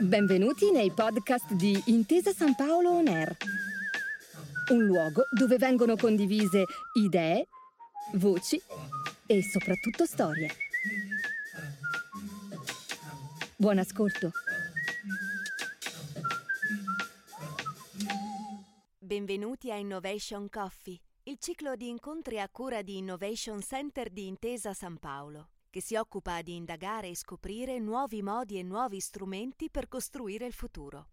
Benvenuti nei podcast di Intesa San Paolo On Air, un luogo dove vengono condivise idee, voci e soprattutto storie. Buon ascolto. Benvenuti a Innovation Coffee, il ciclo di incontri a cura di Innovation Center di Intesa San Paolo che si occupa di indagare e scoprire nuovi modi e nuovi strumenti per costruire il futuro.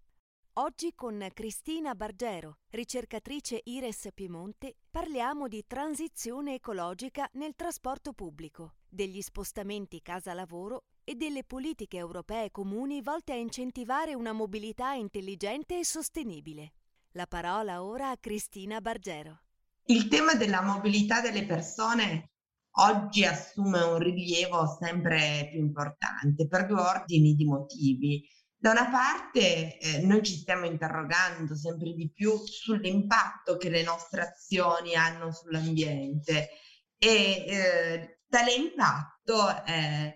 Oggi con Cristina Bargero, ricercatrice IRES Piemonte, parliamo di transizione ecologica nel trasporto pubblico, degli spostamenti casa-lavoro e delle politiche europee comuni volte a incentivare una mobilità intelligente e sostenibile. La parola ora a Cristina Bargero. Il tema della mobilità delle persone oggi assume un rilievo sempre più importante per due ordini di motivi. Da una parte eh, noi ci stiamo interrogando sempre di più sull'impatto che le nostre azioni hanno sull'ambiente e eh, tale impatto eh,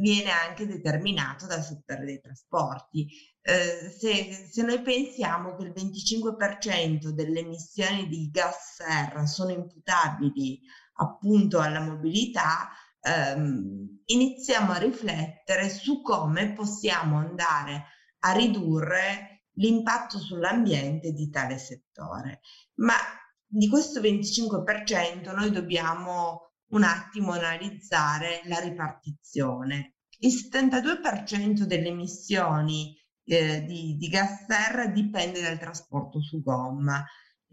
viene anche determinato dal settore dei trasporti. Eh, se, se, noi pensiamo che il 25% delle emissioni di gas serra sono imputabili appunto alla mobilità, ehm, iniziamo a riflettere su come possiamo andare a ridurre l'impatto sull'ambiente di tale settore. Ma di questo 25% noi dobbiamo un attimo analizzare la ripartizione. Il 72% delle emissioni eh, di, di gas serra dipende dal trasporto su gomma,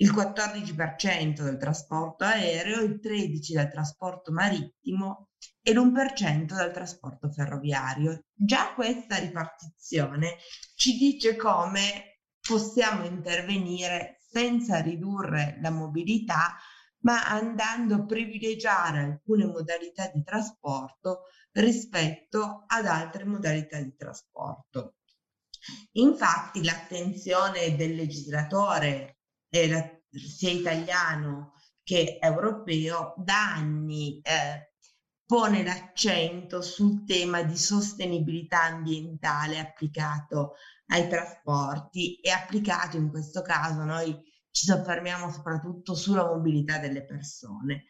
il 14% del trasporto aereo, il 13% dal trasporto marittimo e l'1% dal trasporto ferroviario. Già questa ripartizione ci dice come possiamo intervenire senza ridurre la mobilità, ma andando a privilegiare alcune modalità di trasporto rispetto ad altre modalità di trasporto. Infatti l'attenzione del legislatore eh, sia italiano che europeo da anni eh, pone l'accento sul tema di sostenibilità ambientale applicato ai trasporti e applicato in questo caso noi ci soffermiamo soprattutto sulla mobilità delle persone.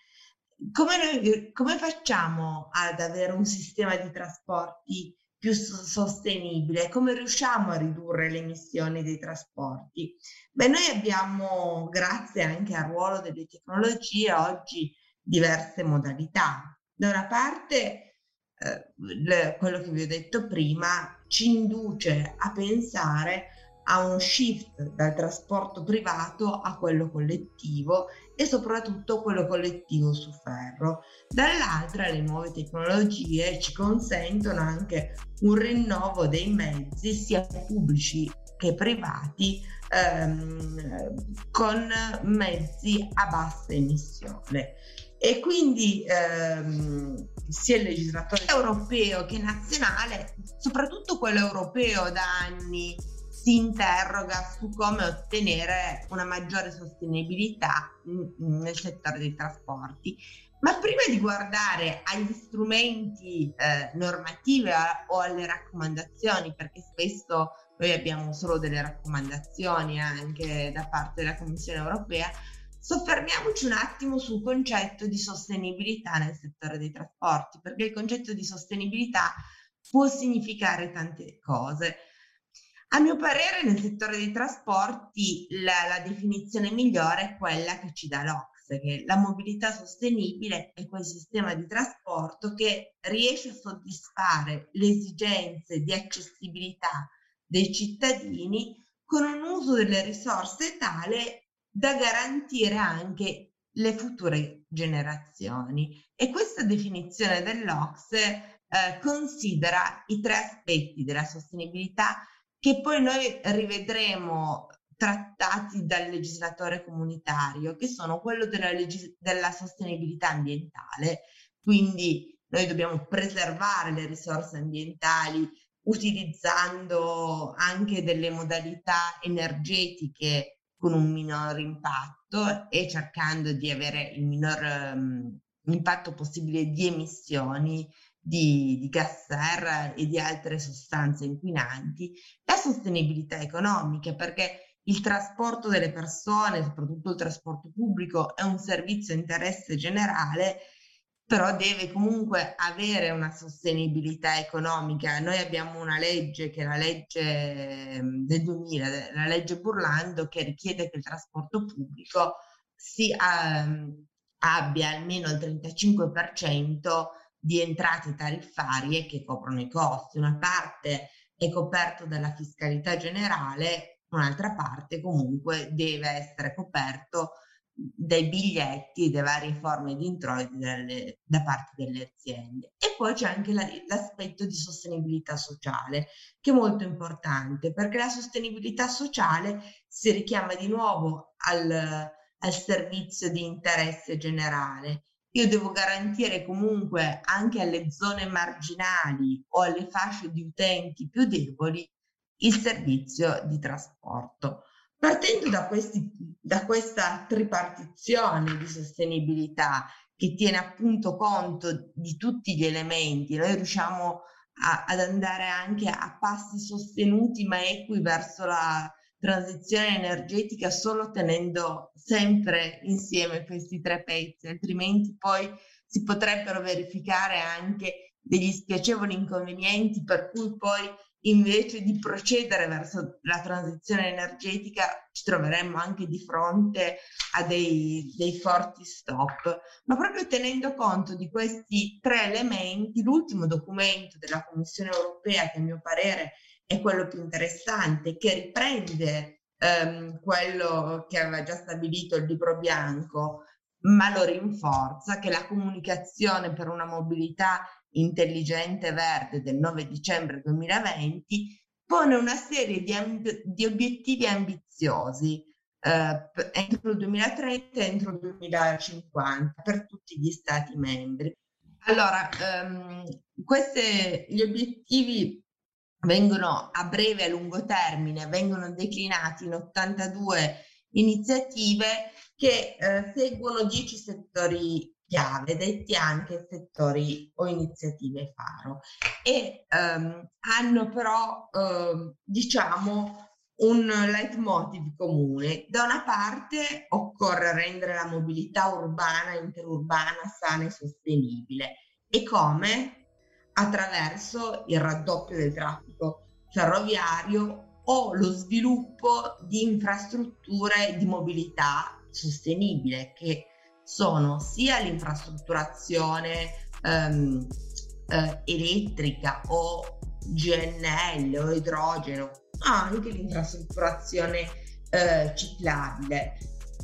Come, noi, come facciamo ad avere un sistema di trasporti più sostenibile, come riusciamo a ridurre le emissioni dei trasporti? Beh, noi abbiamo, grazie anche al ruolo delle tecnologie, oggi diverse modalità. Da una parte, eh, le, quello che vi ho detto prima ci induce a pensare a un shift dal trasporto privato a quello collettivo e soprattutto quello collettivo su ferro. Dall'altra le nuove tecnologie ci consentono anche un rinnovo dei mezzi sia pubblici che privati ehm, con mezzi a bassa emissione. E quindi ehm, sia il legislatore europeo che nazionale, soprattutto quello europeo da anni, si interroga su come ottenere una maggiore sostenibilità nel settore dei trasporti. Ma prima di guardare agli strumenti eh, normativi o alle raccomandazioni, perché spesso noi abbiamo solo delle raccomandazioni anche da parte della Commissione europea, soffermiamoci un attimo sul concetto di sostenibilità nel settore dei trasporti, perché il concetto di sostenibilità può significare tante cose. A mio parere nel settore dei trasporti la, la definizione migliore è quella che ci dà l'Ocse, che la mobilità sostenibile è quel sistema di trasporto che riesce a soddisfare le esigenze di accessibilità dei cittadini con un uso delle risorse tale da garantire anche le future generazioni. E questa definizione dell'Ocse eh, considera i tre aspetti della sostenibilità che poi noi rivedremo trattati dal legislatore comunitario, che sono quello della, legis- della sostenibilità ambientale. Quindi noi dobbiamo preservare le risorse ambientali utilizzando anche delle modalità energetiche con un minor impatto e cercando di avere il minor um, impatto possibile di emissioni di, di gas serra e di altre sostanze inquinanti, la sostenibilità economica, perché il trasporto delle persone, soprattutto il trasporto pubblico, è un servizio interesse generale, però deve comunque avere una sostenibilità economica. Noi abbiamo una legge che è la legge ehm, del 2000, la legge Burlando, che richiede che il trasporto pubblico si, um, abbia almeno il 35% di entrate tariffarie che coprono i costi. Una parte è coperto dalla fiscalità generale, un'altra parte comunque deve essere coperto dai biglietti e da varie forme di introiti dalle, da parte delle aziende. E poi c'è anche la, l'aspetto di sostenibilità sociale, che è molto importante, perché la sostenibilità sociale si richiama di nuovo al, al servizio di interesse generale io devo garantire comunque anche alle zone marginali o alle fasce di utenti più deboli il servizio di trasporto. Partendo da, questi, da questa tripartizione di sostenibilità che tiene appunto conto di tutti gli elementi, noi riusciamo a, ad andare anche a passi sostenuti ma equi verso la, transizione energetica solo tenendo sempre insieme questi tre pezzi, altrimenti poi si potrebbero verificare anche degli spiacevoli inconvenienti per cui poi invece di procedere verso la transizione energetica ci troveremmo anche di fronte a dei, dei forti stop. Ma proprio tenendo conto di questi tre elementi, l'ultimo documento della Commissione europea, che a mio parere è quello più interessante, che riprende ehm, quello che aveva già stabilito il libro bianco, ma lo rinforza, che la comunicazione per una mobilità intelligente verde del 9 dicembre 2020 pone una serie di, amb- di obiettivi ambiziosi eh, entro il 2030 e entro il 2050 per tutti gli stati membri. Allora, ehm, questi gli obiettivi vengono a breve e a lungo termine, vengono declinati in 82 iniziative che eh, seguono 10 settori chiave, detti anche settori o iniziative faro e ehm, hanno però ehm, diciamo un leitmotiv comune. Da una parte occorre rendere la mobilità urbana interurbana sana e sostenibile. E come? Attraverso il raddoppio del traffico ferroviario o lo sviluppo di infrastrutture di mobilità sostenibile che sono sia l'infrastrutturazione ehm, eh, elettrica o GNL o idrogeno, ma anche l'infrastrutturazione eh, ciclabile.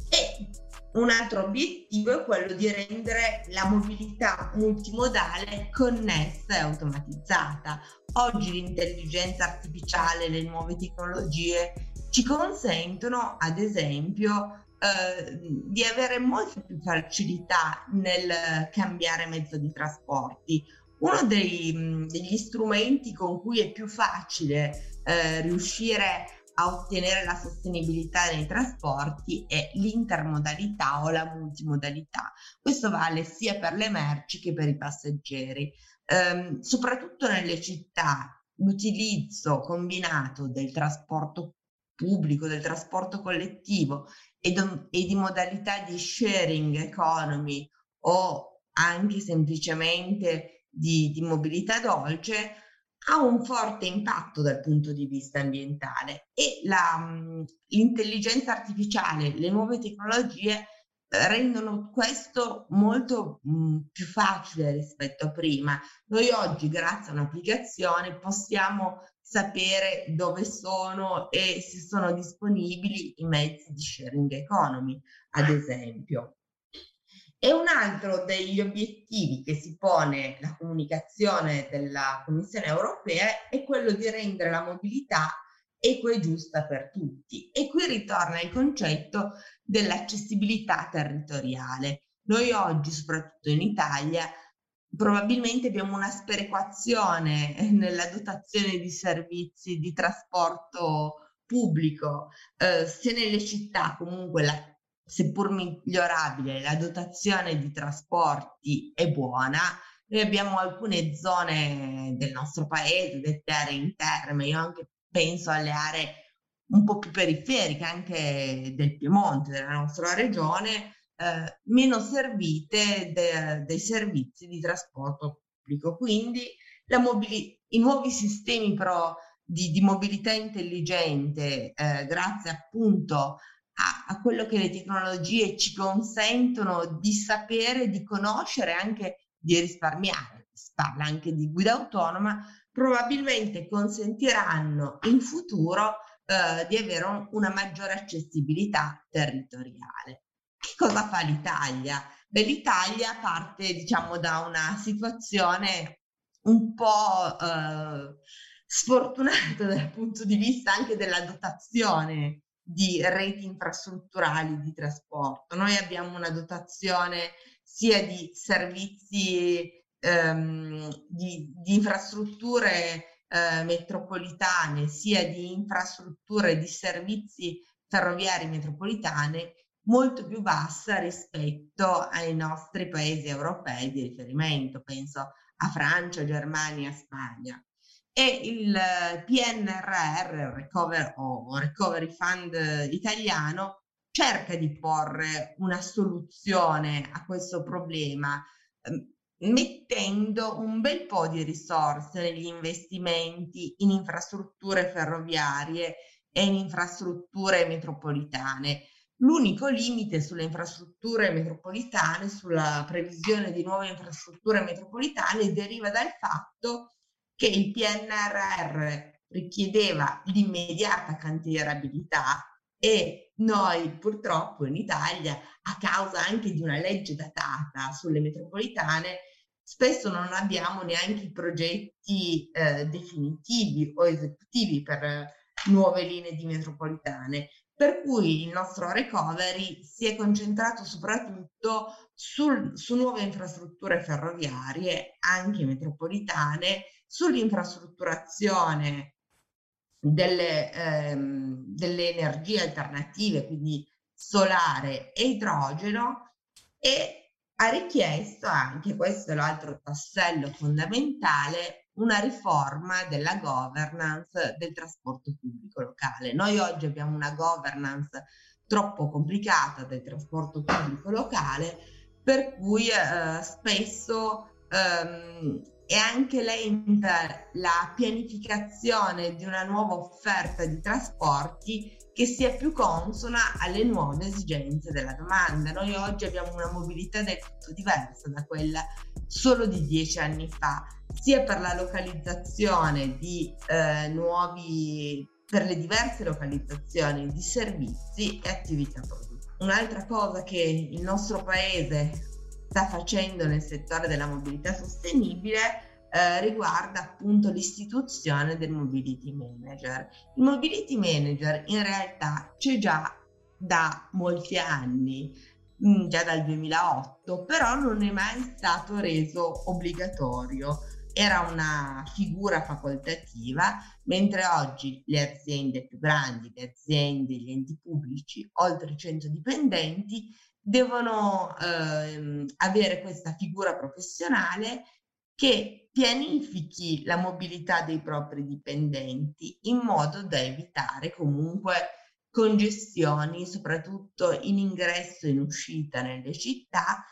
E un altro obiettivo è quello di rendere la mobilità multimodale connessa e automatizzata. Oggi l'intelligenza artificiale, le nuove tecnologie ci consentono, ad esempio, eh, di avere molta più facilità nel cambiare mezzo di trasporti. Uno dei, degli strumenti con cui è più facile eh, riuscire a ottenere la sostenibilità nei trasporti è l'intermodalità o la multimodalità. Questo vale sia per le merci che per i passeggeri. Ehm, soprattutto nelle città l'utilizzo combinato del trasporto pubblico, del trasporto collettivo e, do, e di modalità di sharing economy o anche semplicemente di, di mobilità dolce ha un forte impatto dal punto di vista ambientale e la, l'intelligenza artificiale, le nuove tecnologie eh, rendono questo molto mh, più facile rispetto a prima. Noi oggi, grazie a un'applicazione, possiamo sapere dove sono e se sono disponibili i mezzi di sharing economy, ad esempio. E un altro degli obiettivi che si pone la comunicazione della Commissione europea è quello di rendere la mobilità equa e giusta per tutti. E qui ritorna il concetto dell'accessibilità territoriale. Noi oggi, soprattutto in Italia, probabilmente abbiamo una sperequazione nella dotazione di servizi di trasporto pubblico, eh, sia nelle città comunque la seppur migliorabile, la dotazione di trasporti è buona, Noi abbiamo alcune zone del nostro paese, dette aree interne, io anche penso alle aree un po' più periferiche, anche del Piemonte, della nostra regione, eh, meno servite de, dei servizi di trasporto pubblico. Quindi mobili- i nuovi sistemi però di, di mobilità intelligente, eh, grazie appunto a, a, quello che le tecnologie ci consentono di sapere, di conoscere, anche di risparmiare, si parla anche di guida autonoma, probabilmente consentiranno in futuro eh, di avere un, una maggiore accessibilità territoriale. Che cosa fa l'Italia? Beh, l'Italia parte, diciamo, da una situazione un po' eh, sfortunata dal punto di vista anche della dotazione di reti infrastrutturali di trasporto. Noi abbiamo una dotazione sia di servizi ehm, di, di, infrastrutture eh, metropolitane, sia di infrastrutture di servizi ferroviari metropolitane molto più bassa rispetto ai nostri paesi europei di riferimento, penso a Francia, Germania, Spagna. E il PNRR, Recover, o Recovery Fund italiano, cerca di porre una soluzione a questo problema, ehm, mettendo un bel po' di risorse negli investimenti in infrastrutture ferroviarie e in infrastrutture metropolitane. L'unico limite sulle infrastrutture metropolitane, sulla previsione di nuove infrastrutture metropolitane, deriva dal fatto che il PNRR richiedeva l'immediata cantierabilità e noi purtroppo in Italia, a causa anche di una legge datata sulle metropolitane, spesso non abbiamo neanche i progetti eh, definitivi o esecutivi per nuove linee di metropolitane. Per cui il nostro recovery si è concentrato soprattutto sul, su nuove infrastrutture ferroviarie, anche metropolitane, sull'infrastrutturazione delle, ehm, delle energie alternative, quindi solare e idrogeno, e ha richiesto anche, questo è l'altro tassello fondamentale, una riforma della governance del trasporto pubblico locale. Noi oggi abbiamo una governance troppo complicata del trasporto pubblico locale, per cui eh, spesso ehm, è anche lenta la pianificazione di una nuova offerta di trasporti che sia più consona alle nuove esigenze della domanda. Noi oggi abbiamo una mobilità del tutto diversa da quella solo di dieci anni fa, sia per la localizzazione di eh, nuovi, per le diverse localizzazioni di servizi e attività produttive. Un'altra cosa che il nostro paese sta facendo nel settore della mobilità sostenibile eh, riguarda appunto l'istituzione del mobility manager. Il mobility manager in realtà c'è già da molti anni, Mm, già dal 2008, però non è mai stato reso obbligatorio. Era una figura facoltativa, mentre oggi le aziende più grandi, le aziende, gli enti pubblici, oltre 100 dipendenti, devono eh, avere questa figura professionale che pianifichi la mobilità dei propri dipendenti in modo da evitare comunque congestioni, soprattutto in ingresso e in uscita nelle città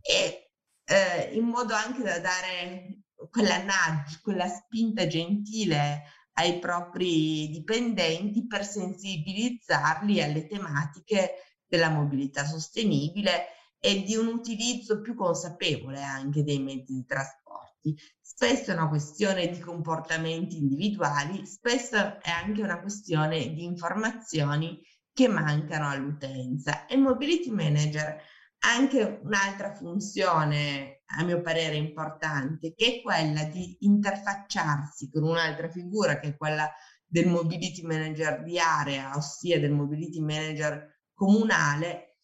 e eh, in modo anche da dare quella nudge, quella spinta gentile ai propri dipendenti per sensibilizzarli alle tematiche della mobilità sostenibile e di un utilizzo più consapevole anche dei mezzi di trasporti. Spesso è una questione di comportamenti individuali, spesso è anche una questione di informazioni che mancano all'utenza. E il mobility manager ha anche un'altra funzione, a mio parere, importante, che è quella di interfacciarsi con un'altra figura, che è quella del mobility manager di area, ossia del mobility manager comunale,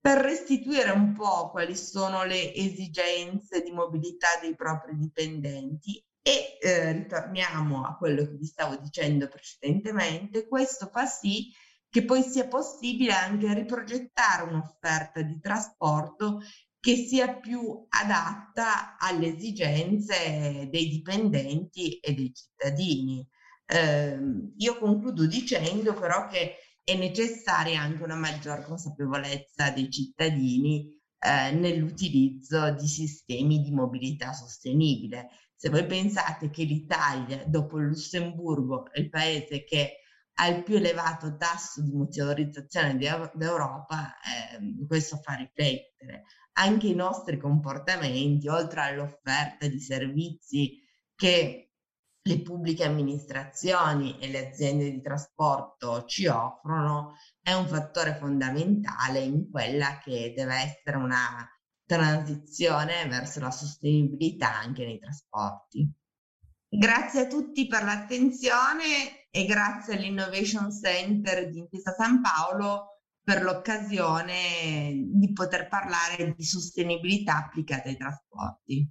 per restituire un po' quali sono le esigenze di mobilità dei propri dipendenti e eh, ritorniamo a quello che vi stavo dicendo precedentemente, questo fa sì che poi sia possibile anche riprogettare un'offerta di trasporto che sia più adatta alle esigenze dei dipendenti e dei cittadini. Eh, io concludo dicendo però che è necessaria anche una maggior consapevolezza dei cittadini eh, nell'utilizzo di sistemi di mobilità sostenibile. Se voi pensate che l'Italia, dopo il Lussemburgo, è il paese che ha il più elevato tasso di motorizzazione d'Europa, eh, questo fa riflettere anche i nostri comportamenti, oltre all'offerta di servizi che le pubbliche amministrazioni e le aziende di trasporto ci offrono, è un fattore fondamentale in quella che deve essere una transizione verso la sostenibilità anche nei trasporti. Grazie a tutti per l'attenzione e grazie all'Innovation Center di Intesa San Paolo per l'occasione di poter parlare di sostenibilità applicata ai trasporti.